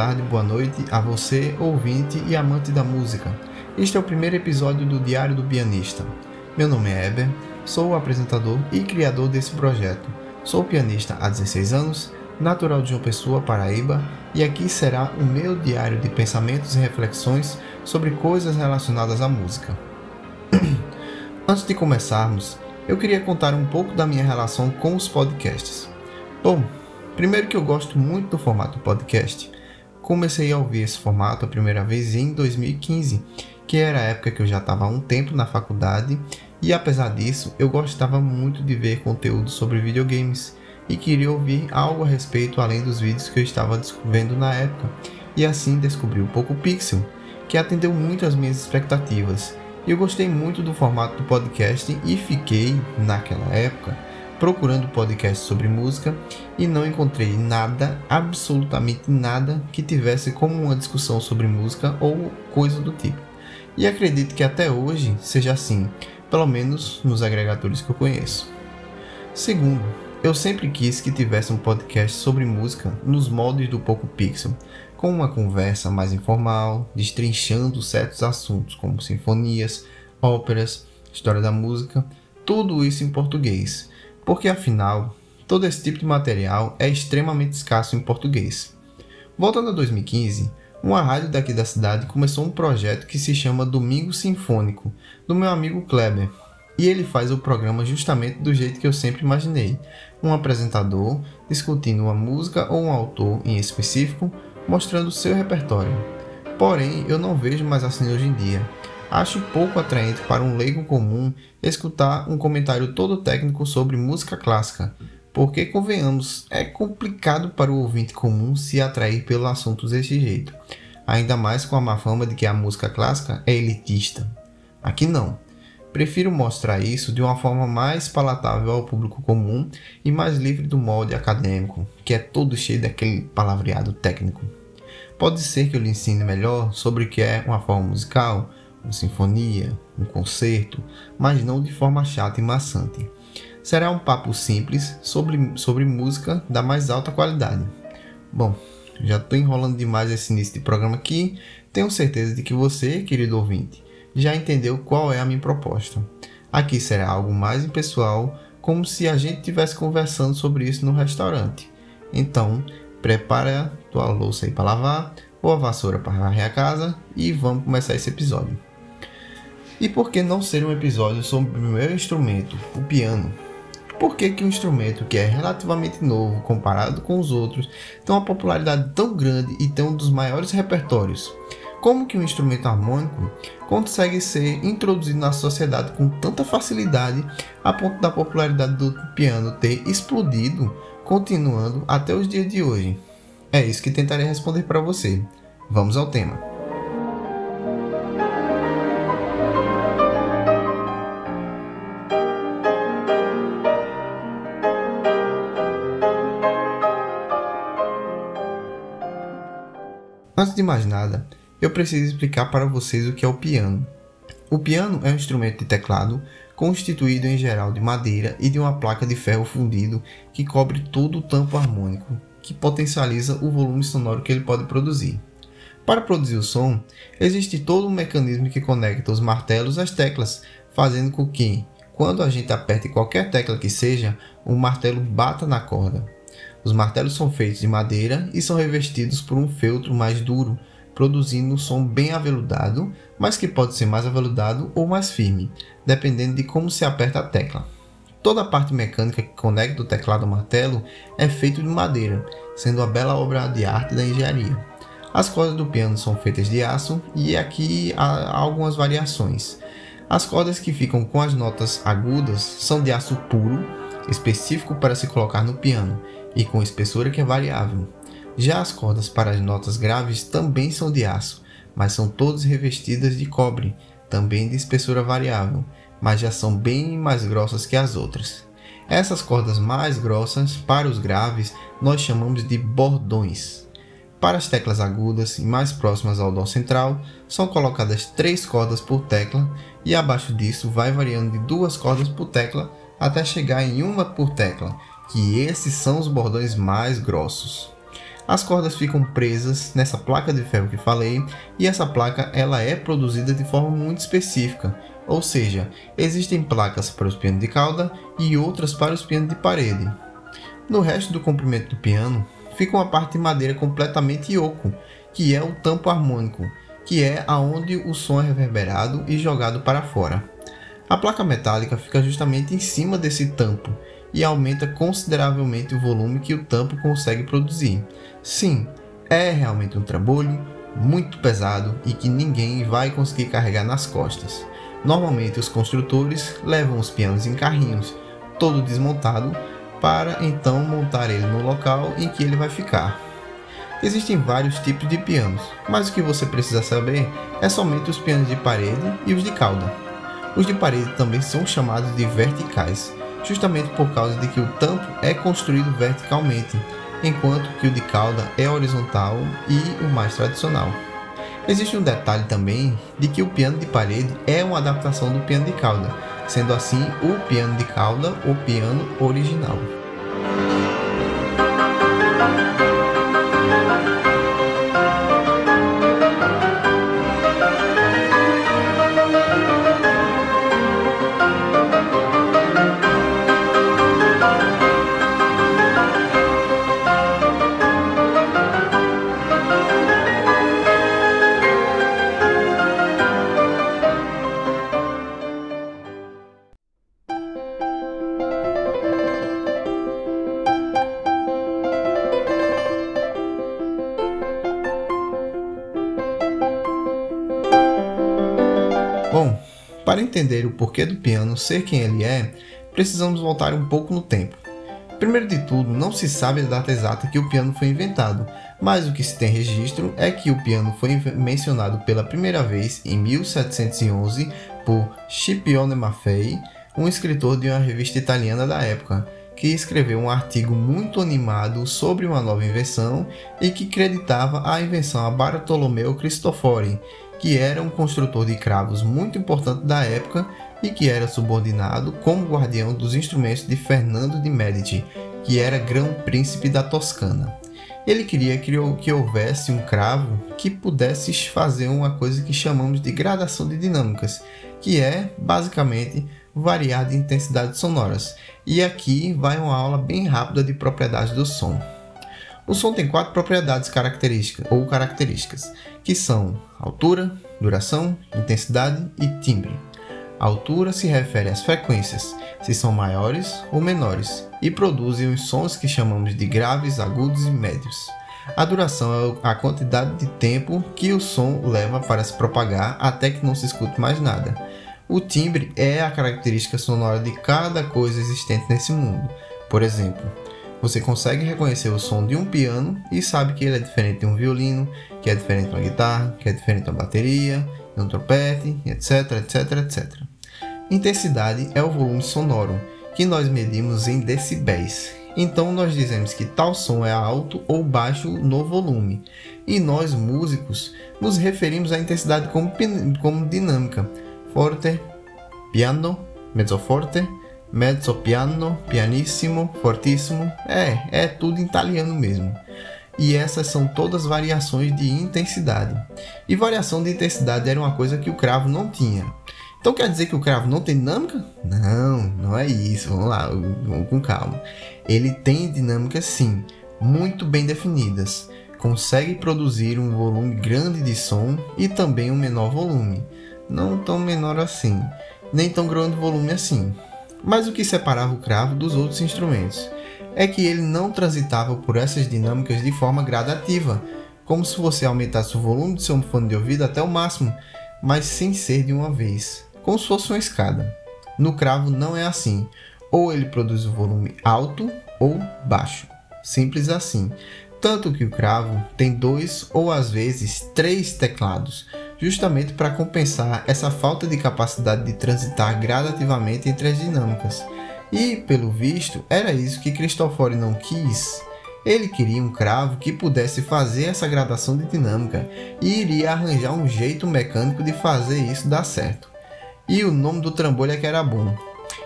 boa tarde, boa noite a você, ouvinte e amante da música. Este é o primeiro episódio do Diário do Pianista. Meu nome é Eber, sou o apresentador e criador desse projeto. Sou pianista há 16 anos, natural de João Pessoa, Paraíba, e aqui será o meu diário de pensamentos e reflexões sobre coisas relacionadas à música. Antes de começarmos, eu queria contar um pouco da minha relação com os podcasts. Bom, primeiro que eu gosto muito do formato podcast. Comecei a ouvir esse formato a primeira vez em 2015, que era a época que eu já estava há um tempo na faculdade, e apesar disso, eu gostava muito de ver conteúdo sobre videogames e queria ouvir algo a respeito além dos vídeos que eu estava descobrindo na época, e assim descobri o Poco Pixel, que atendeu muito às minhas expectativas. Eu gostei muito do formato do podcast e fiquei, naquela época, procurando podcasts sobre música e não encontrei nada, absolutamente nada, que tivesse como uma discussão sobre música ou coisa do tipo. E acredito que até hoje seja assim, pelo menos nos agregadores que eu conheço. Segundo, eu sempre quis que tivesse um podcast sobre música nos moldes do Poco Pixel, com uma conversa mais informal, destrinchando certos assuntos como sinfonias, óperas, história da música, tudo isso em português, porque afinal, todo esse tipo de material é extremamente escasso em português. Voltando a 2015, uma rádio daqui da cidade começou um projeto que se chama Domingo Sinfônico, do meu amigo Kleber. E ele faz o programa justamente do jeito que eu sempre imaginei: um apresentador discutindo uma música ou um autor em específico, mostrando seu repertório. Porém, eu não vejo mais assim hoje em dia. Acho pouco atraente para um leigo comum escutar um comentário todo técnico sobre música clássica, porque, convenhamos, é complicado para o ouvinte comum se atrair pelos assuntos desse jeito, ainda mais com a má fama de que a música clássica é elitista. Aqui não. Prefiro mostrar isso de uma forma mais palatável ao público comum e mais livre do molde acadêmico, que é todo cheio daquele palavreado técnico. Pode ser que eu lhe ensine melhor sobre o que é uma forma musical, uma sinfonia, um concerto, mas não de forma chata e maçante será um papo simples sobre, sobre música da mais alta qualidade. Bom, já estou enrolando demais esse início de programa aqui. Tenho certeza de que você, querido ouvinte, já entendeu qual é a minha proposta. Aqui será algo mais impessoal, como se a gente estivesse conversando sobre isso no restaurante. Então, prepara tua louça aí para lavar ou a vassoura para varrer a casa e vamos começar esse episódio. E por que não ser um episódio sobre o meu instrumento, o piano? Por que, que um instrumento que é relativamente novo comparado com os outros tem uma popularidade tão grande e tem um dos maiores repertórios? Como que um instrumento harmônico consegue ser introduzido na sociedade com tanta facilidade a ponto da popularidade do piano ter explodido, continuando até os dias de hoje? É isso que tentarei responder para você. Vamos ao tema. Antes de mais nada, eu preciso explicar para vocês o que é o piano. O piano é um instrumento de teclado constituído em geral de madeira e de uma placa de ferro fundido que cobre todo o tampo harmônico, que potencializa o volume sonoro que ele pode produzir. Para produzir o som, existe todo um mecanismo que conecta os martelos às teclas, fazendo com que, quando a gente aperte qualquer tecla que seja, o martelo bata na corda. Os martelos são feitos de madeira e são revestidos por um feltro mais duro, produzindo um som bem aveludado, mas que pode ser mais aveludado ou mais firme, dependendo de como se aperta a tecla. Toda a parte mecânica que conecta o teclado ao martelo é feita de madeira, sendo uma bela obra de arte da engenharia. As cordas do piano são feitas de aço e aqui há algumas variações. As cordas que ficam com as notas agudas são de aço puro, específico para se colocar no piano, e com espessura que é variável. Já as cordas para as notas graves também são de aço, mas são todas revestidas de cobre, também de espessura variável, mas já são bem mais grossas que as outras. Essas cordas mais grossas, para os graves, nós chamamos de bordões. Para as teclas agudas e mais próximas ao dó central, são colocadas três cordas por tecla e abaixo disso vai variando de duas cordas por tecla até chegar em uma por tecla, que esses são os bordões mais grossos. As cordas ficam presas nessa placa de ferro que falei, e essa placa ela é produzida de forma muito específica, ou seja, existem placas para os pianos de cauda e outras para os pianos de parede. No resto do comprimento do piano, fica uma parte de madeira completamente oco, que é o tampo harmônico, que é aonde o som é reverberado e jogado para fora. A placa metálica fica justamente em cima desse tampo e aumenta consideravelmente o volume que o tampo consegue produzir. Sim, é realmente um trambolho muito pesado e que ninguém vai conseguir carregar nas costas. Normalmente os construtores levam os pianos em carrinhos, todo desmontado, para então montar ele no local em que ele vai ficar. Existem vários tipos de pianos, mas o que você precisa saber é somente os pianos de parede e os de cauda. Os de parede também são chamados de verticais, justamente por causa de que o tampo é construído verticalmente, enquanto que o de cauda é horizontal e o mais tradicional. Existe um detalhe também de que o piano de parede é uma adaptação do piano de cauda, sendo assim o piano de cauda o piano original. Entender o porquê do piano ser quem ele é, precisamos voltar um pouco no tempo. Primeiro de tudo, não se sabe a data exata que o piano foi inventado, mas o que se tem registro é que o piano foi mencionado pela primeira vez em 1711 por Scipione Maffei, um escritor de uma revista italiana da época, que escreveu um artigo muito animado sobre uma nova invenção e que creditava a invenção a Bartolomeu Cristofori, que era um construtor de cravos muito importante da época e que era subordinado como guardião dos instrumentos de Fernando de Medici, que era grão-príncipe da Toscana. Ele queria que houvesse um cravo que pudesse fazer uma coisa que chamamos de gradação de dinâmicas, que é basicamente variar de intensidades sonoras. E aqui vai uma aula bem rápida de propriedades do som. O som tem quatro propriedades características ou características, que são altura, duração, intensidade e timbre. A altura se refere às frequências, se são maiores ou menores, e produzem os sons que chamamos de graves, agudos e médios. A duração é a quantidade de tempo que o som leva para se propagar até que não se escute mais nada. O timbre é a característica sonora de cada coisa existente nesse mundo. Por exemplo, você consegue reconhecer o som de um piano e sabe que ele é diferente de um violino, que é diferente de uma guitarra, que é diferente de uma bateria, de um trompete, etc, etc, etc. Intensidade é o volume sonoro, que nós medimos em decibéis. Então nós dizemos que tal som é alto ou baixo no volume. E nós músicos nos referimos à intensidade como, como dinâmica. Forte, piano, mezzo forte, mezzo piano, pianissimo, fortissimo, é, é tudo italiano mesmo. E essas são todas variações de intensidade. E variação de intensidade era uma coisa que o cravo não tinha. Então quer dizer que o cravo não tem dinâmica? Não, não é isso. Vamos lá, vamos com calma. Ele tem dinâmica sim, muito bem definidas. Consegue produzir um volume grande de som e também um menor volume. Não tão menor assim, nem tão grande volume assim. Mas o que separava o cravo dos outros instrumentos é que ele não transitava por essas dinâmicas de forma gradativa, como se você aumentasse o volume do seu fone de ouvido até o máximo, mas sem ser de uma vez, como se fosse uma escada. No cravo não é assim, ou ele produz o volume alto ou baixo, simples assim. Tanto que o cravo tem dois ou às vezes três teclados, justamente para compensar essa falta de capacidade de transitar gradativamente entre as dinâmicas. E, pelo visto, era isso que Cristofori não quis. Ele queria um cravo que pudesse fazer essa gradação de dinâmica e iria arranjar um jeito mecânico de fazer isso dar certo. E o nome do trambolho é que era bom.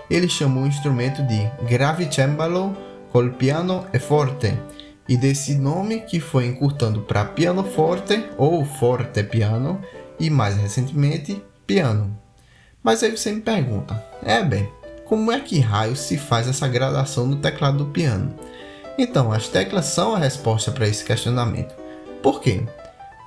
Ele chamou o instrumento de Gravicembalo col piano e forte, e desse nome que foi encurtando para pianoforte ou forte piano e mais recentemente piano. Mas aí você me pergunta, é bem, como é que raio se faz essa gradação no teclado do piano? Então, as teclas são a resposta para esse questionamento. Por quê?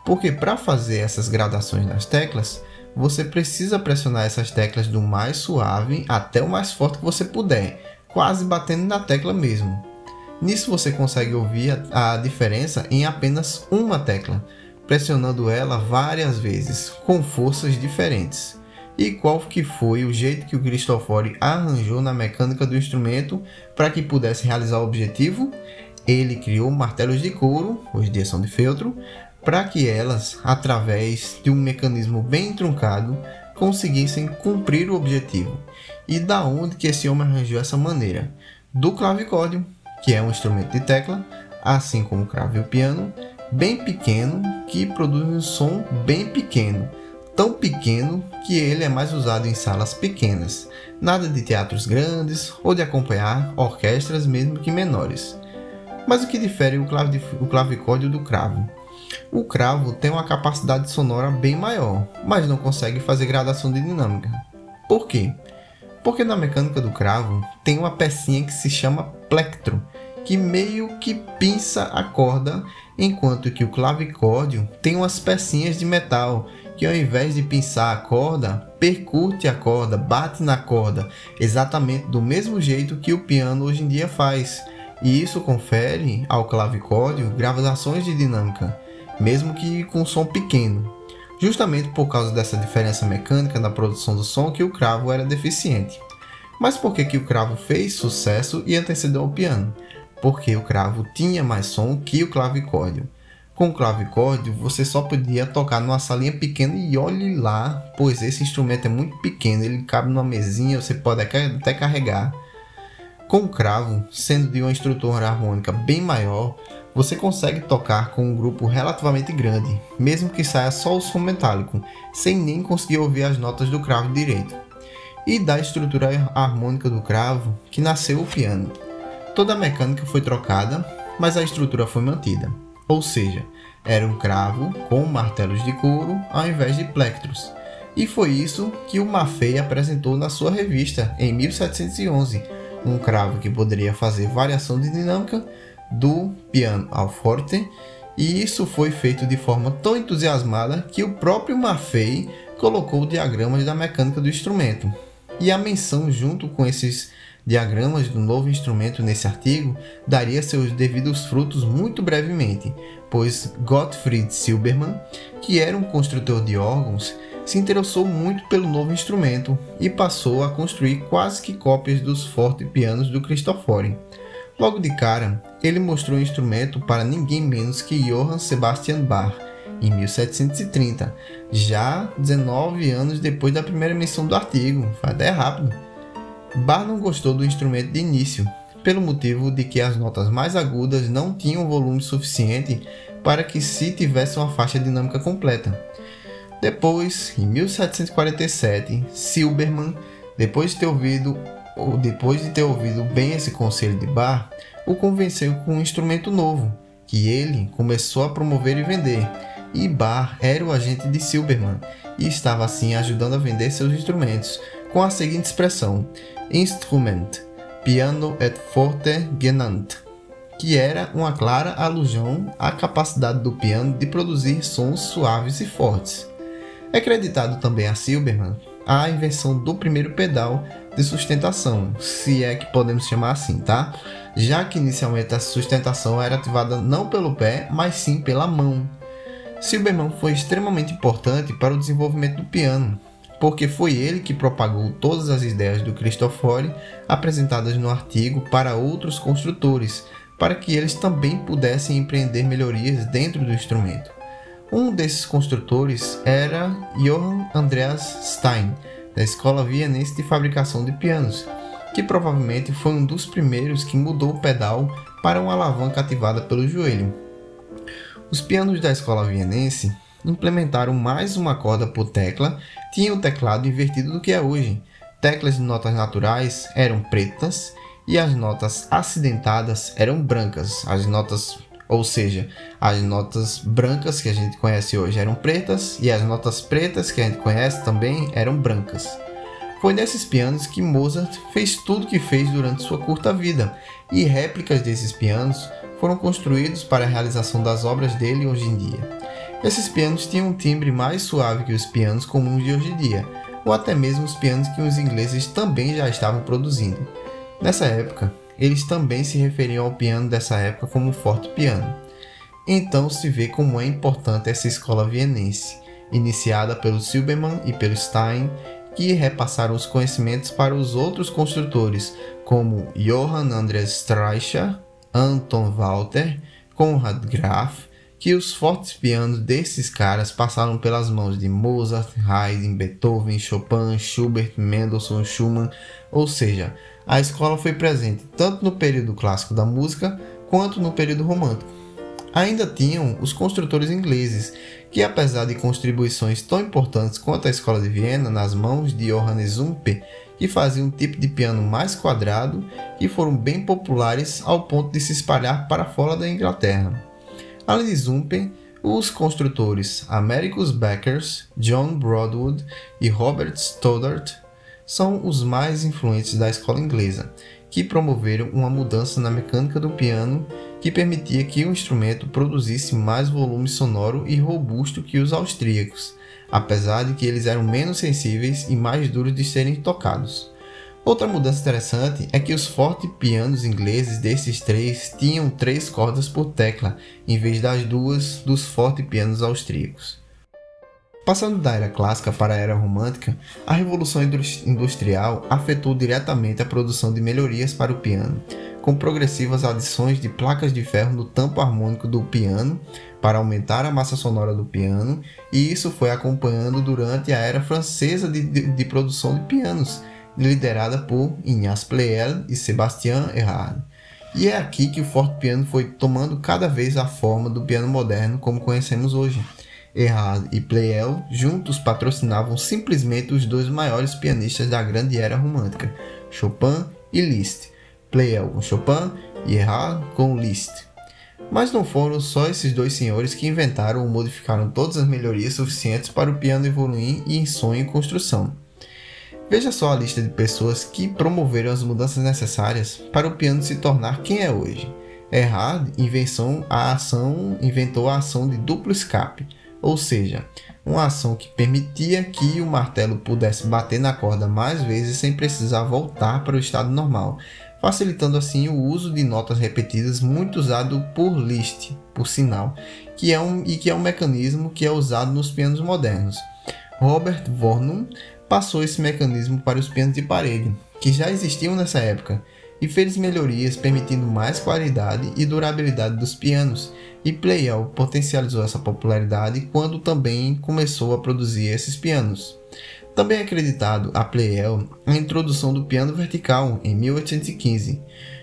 Porque para fazer essas gradações nas teclas, você precisa pressionar essas teclas do mais suave até o mais forte que você puder, quase batendo na tecla mesmo. Nisso você consegue ouvir a, a diferença em apenas uma tecla, pressionando ela várias vezes, com forças diferentes. E qual que foi o jeito que o Cristofori arranjou na mecânica do instrumento para que pudesse realizar o objetivo? Ele criou martelos de couro, hoje em dia são de feltro, para que elas, através de um mecanismo bem truncado, conseguissem cumprir o objetivo. E da onde que esse homem arranjou essa maneira? Do clavicórdio, que é um instrumento de tecla, assim como o cravo e o piano, bem pequeno, que produz um som bem pequeno, tão pequeno que ele é mais usado em salas pequenas, nada de teatros grandes ou de acompanhar orquestras mesmo que menores. Mas o que difere o clavicórdio do cravo? O cravo tem uma capacidade sonora bem maior, mas não consegue fazer gradação de dinâmica. Por quê? Porque na mecânica do cravo tem uma pecinha que se chama plectro, que meio que pinça a corda, enquanto que o clavicórdio tem umas pecinhas de metal que ao invés de pinçar a corda, percute a corda, bate na corda, exatamente do mesmo jeito que o piano hoje em dia faz. E isso confere ao clavicórdio gravações de dinâmica, mesmo que com som pequeno, justamente por causa dessa diferença mecânica na produção do som que o cravo era deficiente. Mas por que, que o cravo fez sucesso e antecedeu ao piano? Porque o cravo tinha mais som que o clavicórdio. Com o clavicórdio, você só podia tocar numa salinha pequena e olhe lá, pois esse instrumento é muito pequeno, ele cabe numa mesinha, você pode até carregar. Com o cravo, sendo de uma estrutura harmônica bem maior, você consegue tocar com um grupo relativamente grande, mesmo que saia só o som metálico, sem nem conseguir ouvir as notas do cravo direito. E da estrutura harmônica do cravo que nasceu o piano. Toda a mecânica foi trocada, mas a estrutura foi mantida. Ou seja, era um cravo com martelos de couro ao invés de plectros. E foi isso que o Maffei apresentou na sua revista em 1711, um cravo que poderia fazer variação de dinâmica do piano ao forte, e isso foi feito de forma tão entusiasmada que o próprio Maffei colocou diagramas da mecânica do instrumento. E a menção junto com esses diagramas do novo instrumento nesse artigo daria seus devidos frutos muito brevemente, pois Gottfried Silbermann, que era um construtor de órgãos, se interessou muito pelo novo instrumento e passou a construir quase que cópias dos forte pianos do Cristofori. Logo de cara, ele mostrou o instrumento para ninguém menos que Johann Sebastian Bach, em 1730, já 19 anos depois da primeira menção do artigo, até rápido. Bach não gostou do instrumento de início, pelo motivo de que as notas mais agudas não tinham volume suficiente para que se tivesse uma faixa dinâmica completa. Depois, em 1747, Silbermann, depois de ter ouvido depois de ter ouvido bem esse conselho de Bar, o convenceu com um instrumento novo, que ele começou a promover e vender. E Bar era o agente de Silberman e estava assim ajudando a vender seus instrumentos, com a seguinte expressão: Instrument, piano et forte genannt, que era uma clara alusão à capacidade do piano de produzir sons suaves e fortes. É creditado também a Silberman a invenção do primeiro pedal de sustentação, se é que podemos chamar assim, tá? Já que inicialmente essa sustentação era ativada não pelo pé, mas sim pela mão. Silbermann foi extremamente importante para o desenvolvimento do piano, porque foi ele que propagou todas as ideias do Cristofori apresentadas no artigo para outros construtores, para que eles também pudessem empreender melhorias dentro do instrumento. Um desses construtores era Johann Andreas Stein, da Escola Vienense de Fabricação de Pianos, que provavelmente foi um dos primeiros que mudou o pedal para uma alavanca ativada pelo joelho. Os pianos da Escola Vienense implementaram mais uma corda por tecla, tinham o teclado invertido do que é hoje. Teclas de notas naturais eram pretas e as notas acidentadas eram brancas. As notas Ou seja, as notas brancas que a gente conhece hoje eram pretas e as notas pretas que a gente conhece também eram brancas. Foi nesses pianos que Mozart fez tudo o que fez durante sua curta vida, e réplicas desses pianos foram construídos para a realização das obras dele hoje em dia. Esses pianos tinham um timbre mais suave que os pianos comuns de hoje em dia, ou até mesmo os pianos que os ingleses também já estavam produzindo. Nessa época, eles também se referiam ao piano dessa época como forte piano. Então se vê como é importante essa escola vienense, iniciada pelo Silbermann e pelo Stein, que repassaram os conhecimentos para os outros construtores, como Johann Andreas Streicher, Anton Walter, Konrad Graf, que os fortes pianos desses caras passaram pelas mãos de Mozart, Haydn, Beethoven, Chopin, Schubert, Mendelssohn, Schumann, ou seja, a escola foi presente tanto no período clássico da música quanto no período romântico. Ainda tinham os construtores ingleses, que apesar de contribuições tão importantes quanto a Escola de Viena nas mãos de Johannes Zumpe, que fazia um tipo de piano mais quadrado, e foram bem populares ao ponto de se espalhar para fora da Inglaterra. Além de Zumpen, os construtores Americus Beckers, John Broadwood e Robert Stoddart são os mais influentes da escola inglesa, que promoveram uma mudança na mecânica do piano que permitia que o instrumento produzisse mais volume sonoro e robusto que os austríacos, apesar de que eles eram menos sensíveis e mais duros de serem tocados. Outra mudança interessante é que os forte pianos ingleses desses três tinham três cordas por tecla, em vez das duas dos forte pianos austríacos. Passando da era clássica para a era romântica, a Revolução Industrial afetou diretamente a produção de melhorias para o piano, com progressivas adições de placas de ferro no tampo harmônico do piano para aumentar a massa sonora do piano, e isso foi acompanhando durante a era francesa de, de, de produção de pianos, liderada por Ignace Pleyel e Sébastien Erard. E é aqui que o forte piano foi tomando cada vez a forma do piano moderno como conhecemos hoje. Erard e Pleyel juntos patrocinavam simplesmente os dois maiores pianistas da grande era romântica, Chopin e Liszt. Pleyel com Chopin e Erard com Liszt. Mas não foram só esses dois senhores que inventaram ou modificaram todas as melhorias suficientes para o piano evoluir em sonho e construção. Veja só a lista de pessoas que promoveram as mudanças necessárias para o piano se tornar quem é hoje. Erhard invenção, a ação, inventou a ação de duplo escape, ou seja, uma ação que permitia que o martelo pudesse bater na corda mais vezes sem precisar voltar para o estado normal, facilitando assim o uso de notas repetidas muito usado por Liszt, por sinal, que é um, e que é um mecanismo que é usado nos pianos modernos. Robert Vornum passou esse mecanismo para os pianos de parede, que já existiam nessa época, e fez melhorias permitindo mais qualidade e durabilidade dos pianos, e Pleyel potencializou essa popularidade quando também começou a produzir esses pianos. Também é acreditado a Pleyel a introdução do piano vertical em 1815.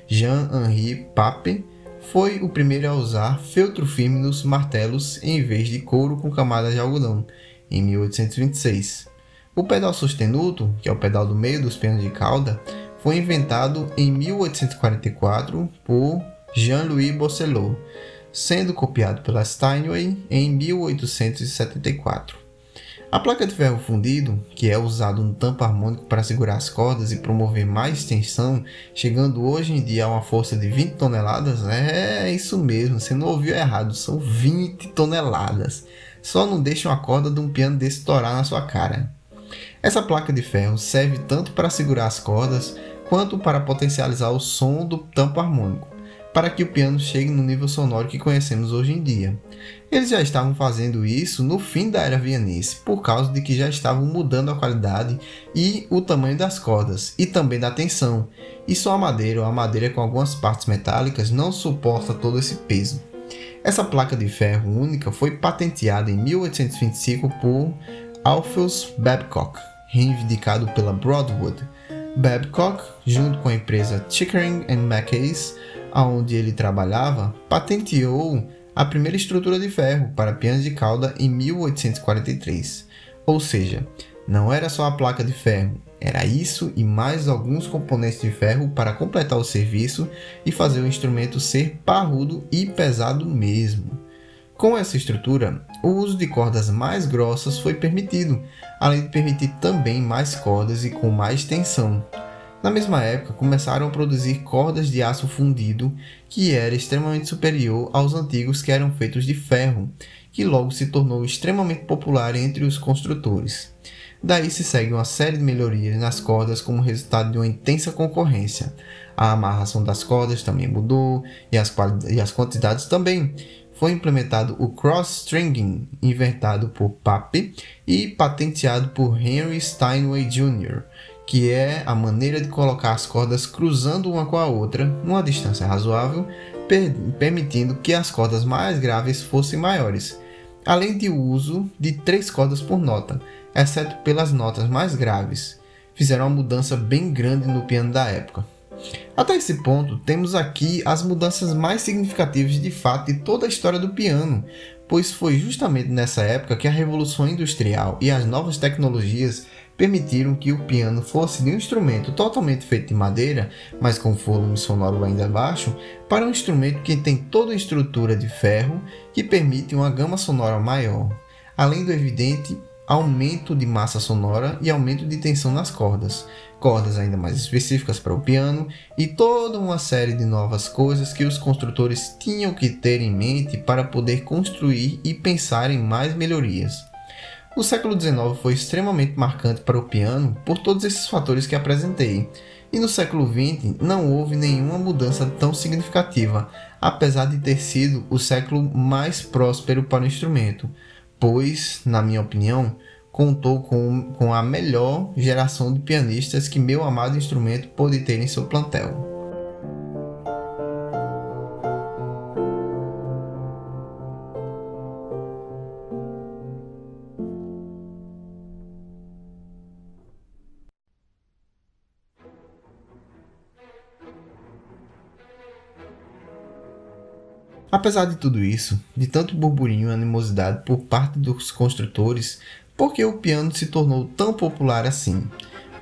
Jean-Henri Pape foi o primeiro a usar feltro firme nos martelos em vez de couro com camadas de algodão, em 1826. O pedal sostenuto, que é o pedal do meio dos pianos de cauda, foi inventado em 1844 por Jean-Louis Bosselot, sendo copiado pela Steinway em 1874. A placa de ferro fundido, que é usado no tampo harmônico para segurar as cordas e promover mais tensão, chegando hoje em dia a uma força de 20 toneladas, é isso mesmo, você não ouviu errado, são 20 toneladas. Só não deixa uma corda de um piano desse estourar na sua cara. Essa placa de ferro serve tanto para segurar as cordas quanto para potencializar o som do tampo harmônico, para que o piano chegue no nível sonoro que conhecemos hoje em dia. Eles já estavam fazendo isso no fim da era vienense, por causa de que já estavam mudando a qualidade e o tamanho das cordas, e também da tensão, e só a madeira ou a madeira com algumas partes metálicas não suporta todo esse peso. Essa placa de ferro única foi patenteada em 1825 por Alpheus Babcock, reivindicado pela Broadwood. Babcock, junto com a empresa Chickering Mackays, onde ele trabalhava, patenteou a primeira estrutura de ferro para pianos de cauda em 1843. Ou seja, não era só a placa de ferro, Era isso e mais alguns componentes de ferro para completar o serviço e fazer o instrumento ser parrudo e pesado mesmo. Com essa estrutura, o uso de cordas mais grossas foi permitido, além de permitir também mais cordas e com mais tensão. Na mesma época, começaram a produzir cordas de aço fundido, que era extremamente superior aos antigos que eram feitos de ferro, que logo se tornou extremamente popular entre os construtores. Daí se segue uma série de melhorias nas cordas como resultado de uma intensa concorrência. A amarração das cordas também mudou e as, e as quantidades também. Foi implementado o cross-stringing, inventado por Pape e patenteado por Henry Steinway Jr., que é a maneira de colocar as cordas cruzando uma com a outra numa distância razoável, per permitindo que as cordas mais graves fossem maiores, além de uso de três cordas por nota, exceto pelas notas mais graves. Fizeram uma mudança bem grande no piano da época. Até esse ponto, temos aqui as mudanças mais significativas de fato de toda a história do piano, pois foi justamente nessa época que a revolução industrial e as novas tecnologias permitiram que o piano fosse de um instrumento totalmente feito de madeira, mas com volume sonoro ainda baixo, para um instrumento que tem toda a estrutura de ferro que permite uma gama sonora maior, além do evidente aumento de massa sonora e aumento de tensão nas cordas, cordas ainda mais específicas para o piano e toda uma série de novas coisas que os construtores tinham que ter em mente para poder construir e pensar em mais melhorias. O século XIX foi extremamente marcante para o piano por todos esses fatores que apresentei, e no século XX não houve nenhuma mudança tão significativa, apesar de ter sido o século mais próspero para o instrumento, pois, na minha opinião, contou com, com a melhor geração de pianistas que meu amado instrumento pôde ter em seu plantel. Apesar de tudo isso, de tanto burburinho e animosidade por parte dos construtores, por que o piano se tornou tão popular assim?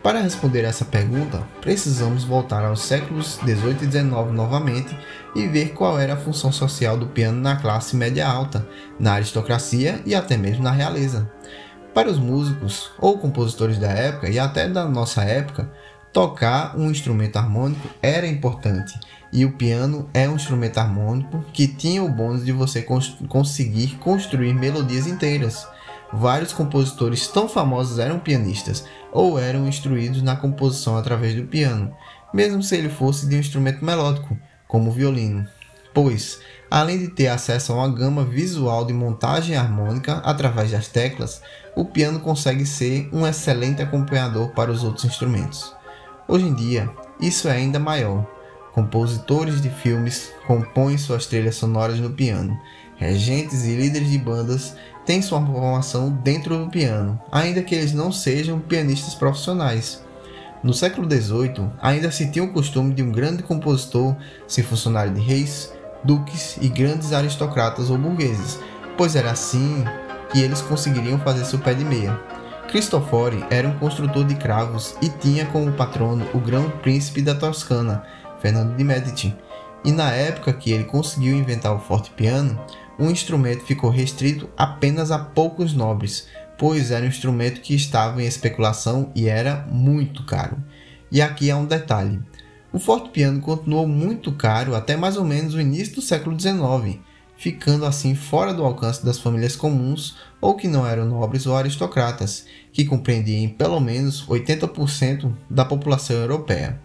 Para responder essa pergunta, precisamos voltar aos séculos 18 e 19 novamente e ver qual era a função social do piano na classe média alta, na aristocracia e até mesmo na realeza. Para os músicos ou compositores da época e até da nossa época, tocar um instrumento harmônico era importante e o piano é um instrumento harmônico que tinha o bônus de você cons conseguir construir melodias inteiras. Vários compositores tão famosos eram pianistas ou eram instruídos na composição através do piano, mesmo se ele fosse de um instrumento melódico, como o violino. Pois, além de ter acesso a uma gama visual de montagem harmônica através das teclas, o piano consegue ser um excelente acompanhador para os outros instrumentos. Hoje em dia, isso é ainda maior Compositores de filmes compõem suas trilhas sonoras no piano. Regentes e líderes de bandas têm sua formação dentro do piano, ainda que eles não sejam pianistas profissionais. No século XVIII, ainda se tinha o costume de um grande compositor ser funcionário de reis, duques e grandes aristocratas ou burgueses, pois era assim que eles conseguiriam fazer seu pé de meia. Cristofori era um construtor de cravos e tinha como patrono o grão-príncipe da Toscana, Fernando de Medici, e na época que ele conseguiu inventar o fortepiano, o instrumento ficou restrito apenas a poucos nobres, pois era um instrumento que estava em especulação e era muito caro. E aqui há um detalhe: o fortepiano continuou muito caro até mais ou menos o início do século XIX, ficando assim fora do alcance das famílias comuns ou que não eram nobres ou aristocratas, que compreendiam pelo menos 80% da população europeia.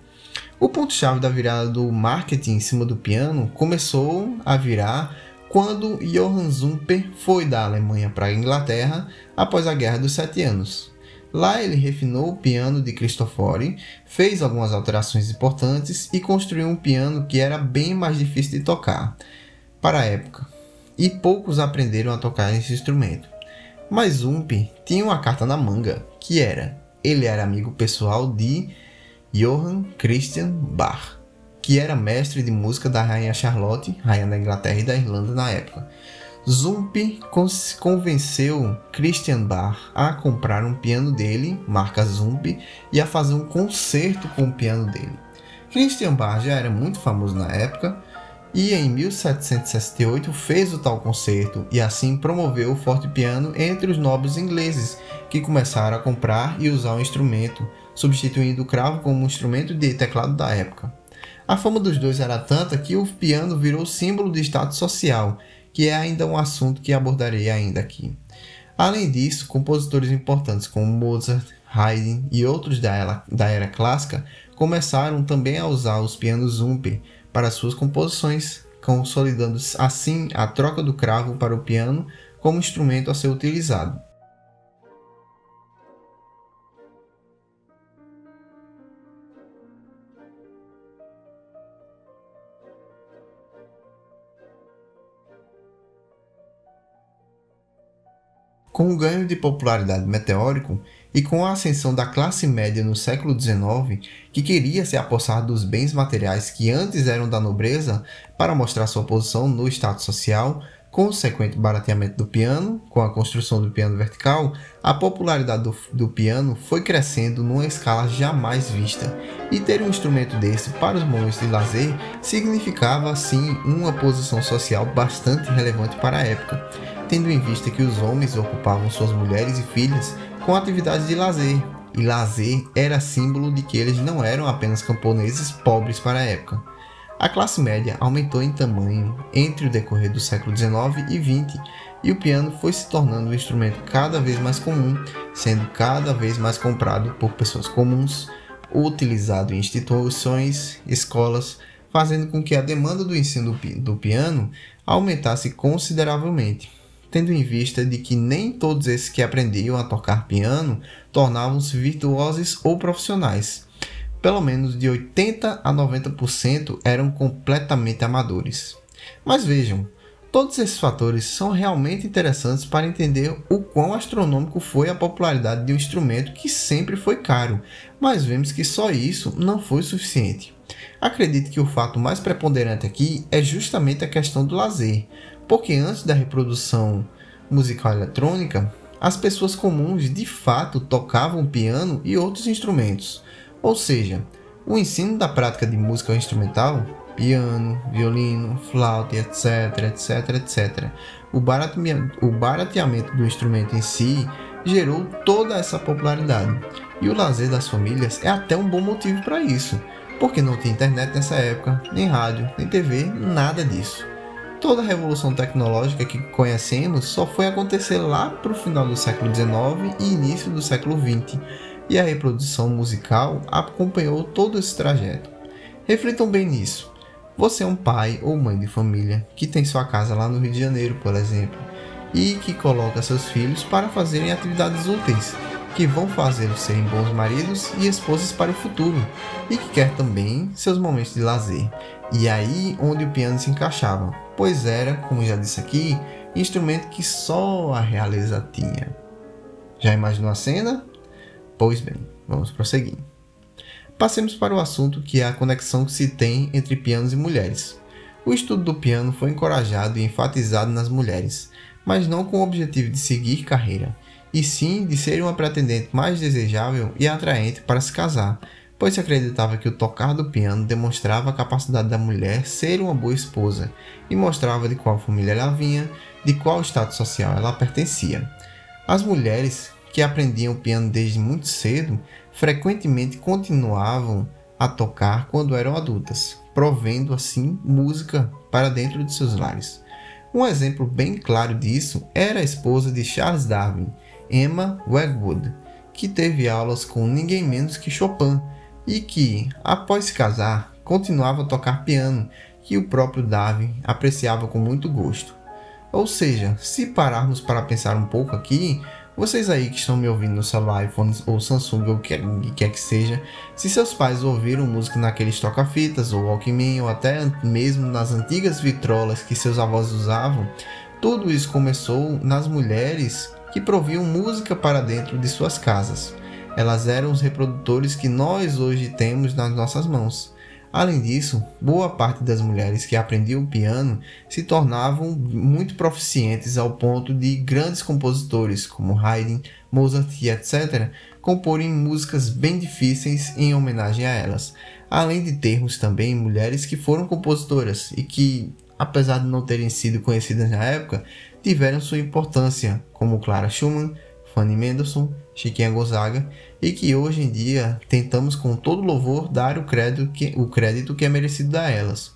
O ponto-chave da virada do marketing em cima do piano começou a virar quando Johann Zumper foi da Alemanha para a Inglaterra após a Guerra dos Sete Anos. Lá ele refinou o piano de Cristofori, fez algumas alterações importantes e construiu um piano que era bem mais difícil de tocar para a época, e poucos aprenderam a tocar esse instrumento. Mas Zumper tinha uma carta na manga, que era ele era amigo pessoal de Johann Christian Bach, que era mestre de música da rainha Charlotte, rainha da Inglaterra e da Irlanda na época. Zump convenceu Christian Bach a comprar um piano dele, marca Zump, e a fazer um concerto com o piano dele. Christian Bach já era muito famoso na época e em 1768 fez o tal concerto e assim promoveu o fortepiano entre os nobres ingleses que começaram a comprar e usar o instrumento, substituindo o cravo como um instrumento de teclado da época. A fama dos dois era tanta que o piano virou símbolo de status social que é ainda um assunto que abordarei ainda aqui. Além disso, compositores importantes como Mozart, Haydn e outros da era, da era clássica começaram também a usar os pianos Zumper para suas composições, consolidando assim a troca do cravo para o piano como instrumento a ser utilizado. Com o ganho de popularidade meteórico e com a ascensão da classe média no século XIX, que queria se apossar dos bens materiais que antes eram da nobreza para mostrar sua posição no status social, consequente barateamento do piano, com a construção do piano vertical, a popularidade do, do, piano foi crescendo numa escala jamais vista, e ter um instrumento desse para os momentos de lazer significava, assim, uma posição social bastante relevante para a época tendo em vista que os homens ocupavam suas mulheres e filhas com atividades de lazer, e lazer era símbolo de que eles não eram apenas camponeses pobres para a época. A classe média aumentou em tamanho entre o decorrer do século XIX e XX, e o piano foi se tornando um instrumento cada vez mais comum, sendo cada vez mais comprado por pessoas comuns, utilizado em instituições, escolas, fazendo com que a demanda do ensino do piano aumentasse consideravelmente tendo em vista de que nem todos esses que aprendiam a tocar piano tornavam-se virtuosos ou profissionais. Pelo menos de 80 a 90% eram completamente amadores. Mas vejam, todos esses fatores são realmente interessantes para entender o quão astronômico foi a popularidade de um instrumento que sempre foi caro, mas vemos que só isso não foi suficiente. Acredito que o fato mais preponderante aqui é justamente a questão do lazer, porque antes da reprodução musical eletrônica, as pessoas comuns de fato tocavam piano e outros instrumentos. Ou seja, o ensino da prática de música instrumental, piano, violino, flauta, etc, etc, etc, o o barateamento do instrumento em si gerou toda essa popularidade. E o lazer das famílias é até um bom motivo para isso, porque não tinha internet nessa época, nem rádio, nem TV, nada disso. Toda a revolução tecnológica que conhecemos só foi acontecer lá para o final do século XIX e início do século XX, e a reprodução musical acompanhou todo esse trajeto. Reflitam bem nisso. Você é um pai ou mãe de família que tem sua casa lá no Rio de Janeiro, por exemplo, e que coloca seus filhos para fazerem atividades úteis, que vão fazê-los serem bons maridos e esposas para o futuro, e que quer também seus momentos de lazer. E aí onde o piano se encaixava, pois era, como já disse aqui, instrumento que só a realeza tinha. Já imaginou a cena? Pois bem, vamos prosseguir. Passemos para o assunto que é a conexão que se tem entre pianos e mulheres. O estudo do piano foi encorajado e enfatizado nas mulheres, mas não com o objetivo de seguir carreira, e sim de ser uma pretendente mais desejável e atraente para se casar, pois se acreditava que o tocar do piano demonstrava a capacidade da mulher ser uma boa esposa e mostrava de qual família ela vinha, de qual status social ela pertencia. As mulheres que aprendiam piano desde muito cedo frequentemente continuavam a tocar quando eram adultas, provendo assim música para dentro de seus lares. Um exemplo bem claro disso era a esposa de Charles Darwin, Emma Wedgwood, que teve aulas com ninguém menos que Chopin e que, após se casar, continuava a tocar piano, que o próprio Darwin apreciava com muito gosto. Ou seja, se pararmos para pensar um pouco aqui, vocês aí que estão me ouvindo no celular, iPhone ou Samsung ou o que quer que seja, se seus pais ouviram música naqueles toca-fitas ou Walkman ou até mesmo nas antigas vitrolas que seus avós usavam, tudo isso começou nas mulheres que proviam música para dentro de suas casas. Elas eram os reprodutores que nós hoje temos nas nossas mãos. Além disso, boa parte das mulheres que aprendiam piano se tornavam muito proficientes ao ponto de grandes compositores como Haydn, Mozart e etc. comporem músicas bem difíceis em homenagem a elas, além de termos também mulheres que foram compositoras e que, apesar de não terem sido conhecidas na época, tiveram sua importância, como Clara Schumann, Fanny Mendelssohn, Chiquinha Gonzaga, e que hoje em dia tentamos com todo louvor dar o crédito que, o crédito que é merecido a elas.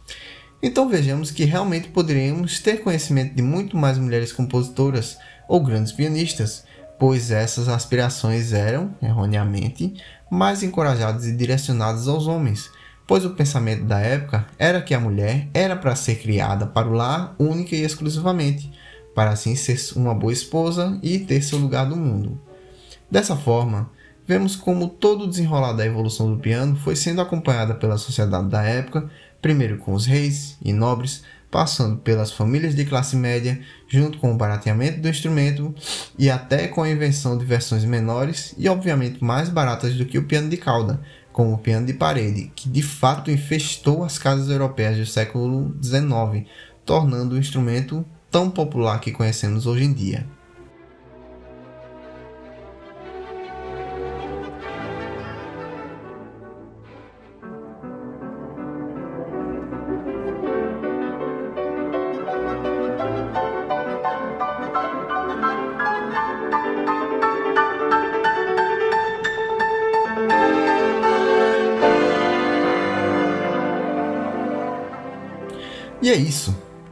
Então vejamos que realmente poderíamos ter conhecimento de muito mais mulheres compositoras ou grandes pianistas, pois essas aspirações eram, erroneamente, mais encorajadas e direcionadas aos homens, pois o pensamento da época era que a mulher era para ser criada para o lar única e exclusivamente, para assim ser uma boa esposa e ter seu lugar no mundo. Dessa forma, vemos como todo o desenrolar da evolução do piano foi sendo acompanhada pela sociedade da época, primeiro com os reis e nobres, passando pelas famílias de classe média, junto com o barateamento do instrumento e até com a invenção de versões menores e obviamente mais baratas do que o piano de cauda, como o piano de parede, que de fato infestou as casas europeias do século XIX, tornando o instrumento tão popular que conhecemos hoje em dia.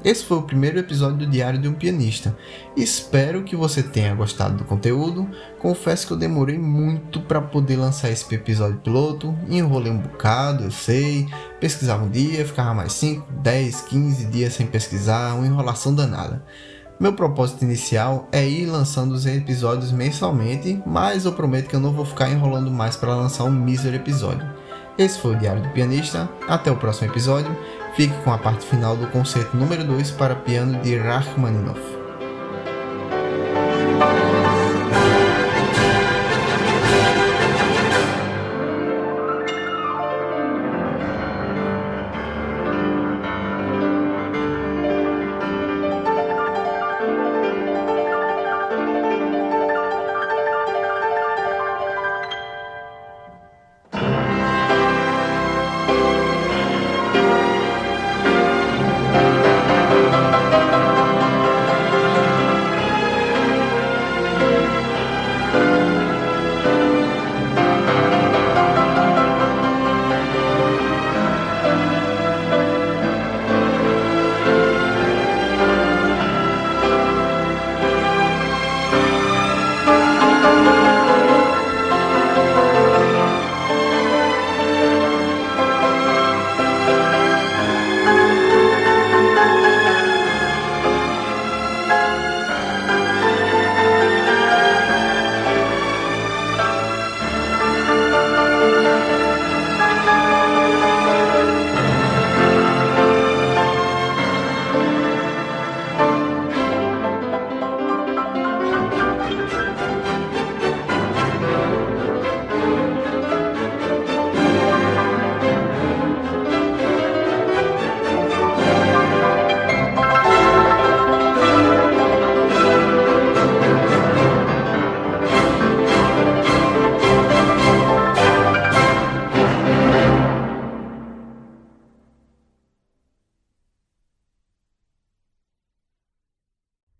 Esse foi o primeiro episódio do Diário de um Pianista. Espero que você tenha gostado do conteúdo. Confesso que eu demorei muito para poder lançar esse episódio piloto. Enrolei um bocado, eu sei. Pesquisava um dia, ficava mais 5, 10, 15 dias sem pesquisar, uma enrolação danada. Meu propósito inicial é ir lançando os episódios mensalmente, mas eu prometo que eu não vou ficar enrolando mais para lançar um mísero episódio. Esse foi o Diário do Pianista. Até o próximo episódio Fique com a parte final do concerto número 2 para piano de Rachmaninoff.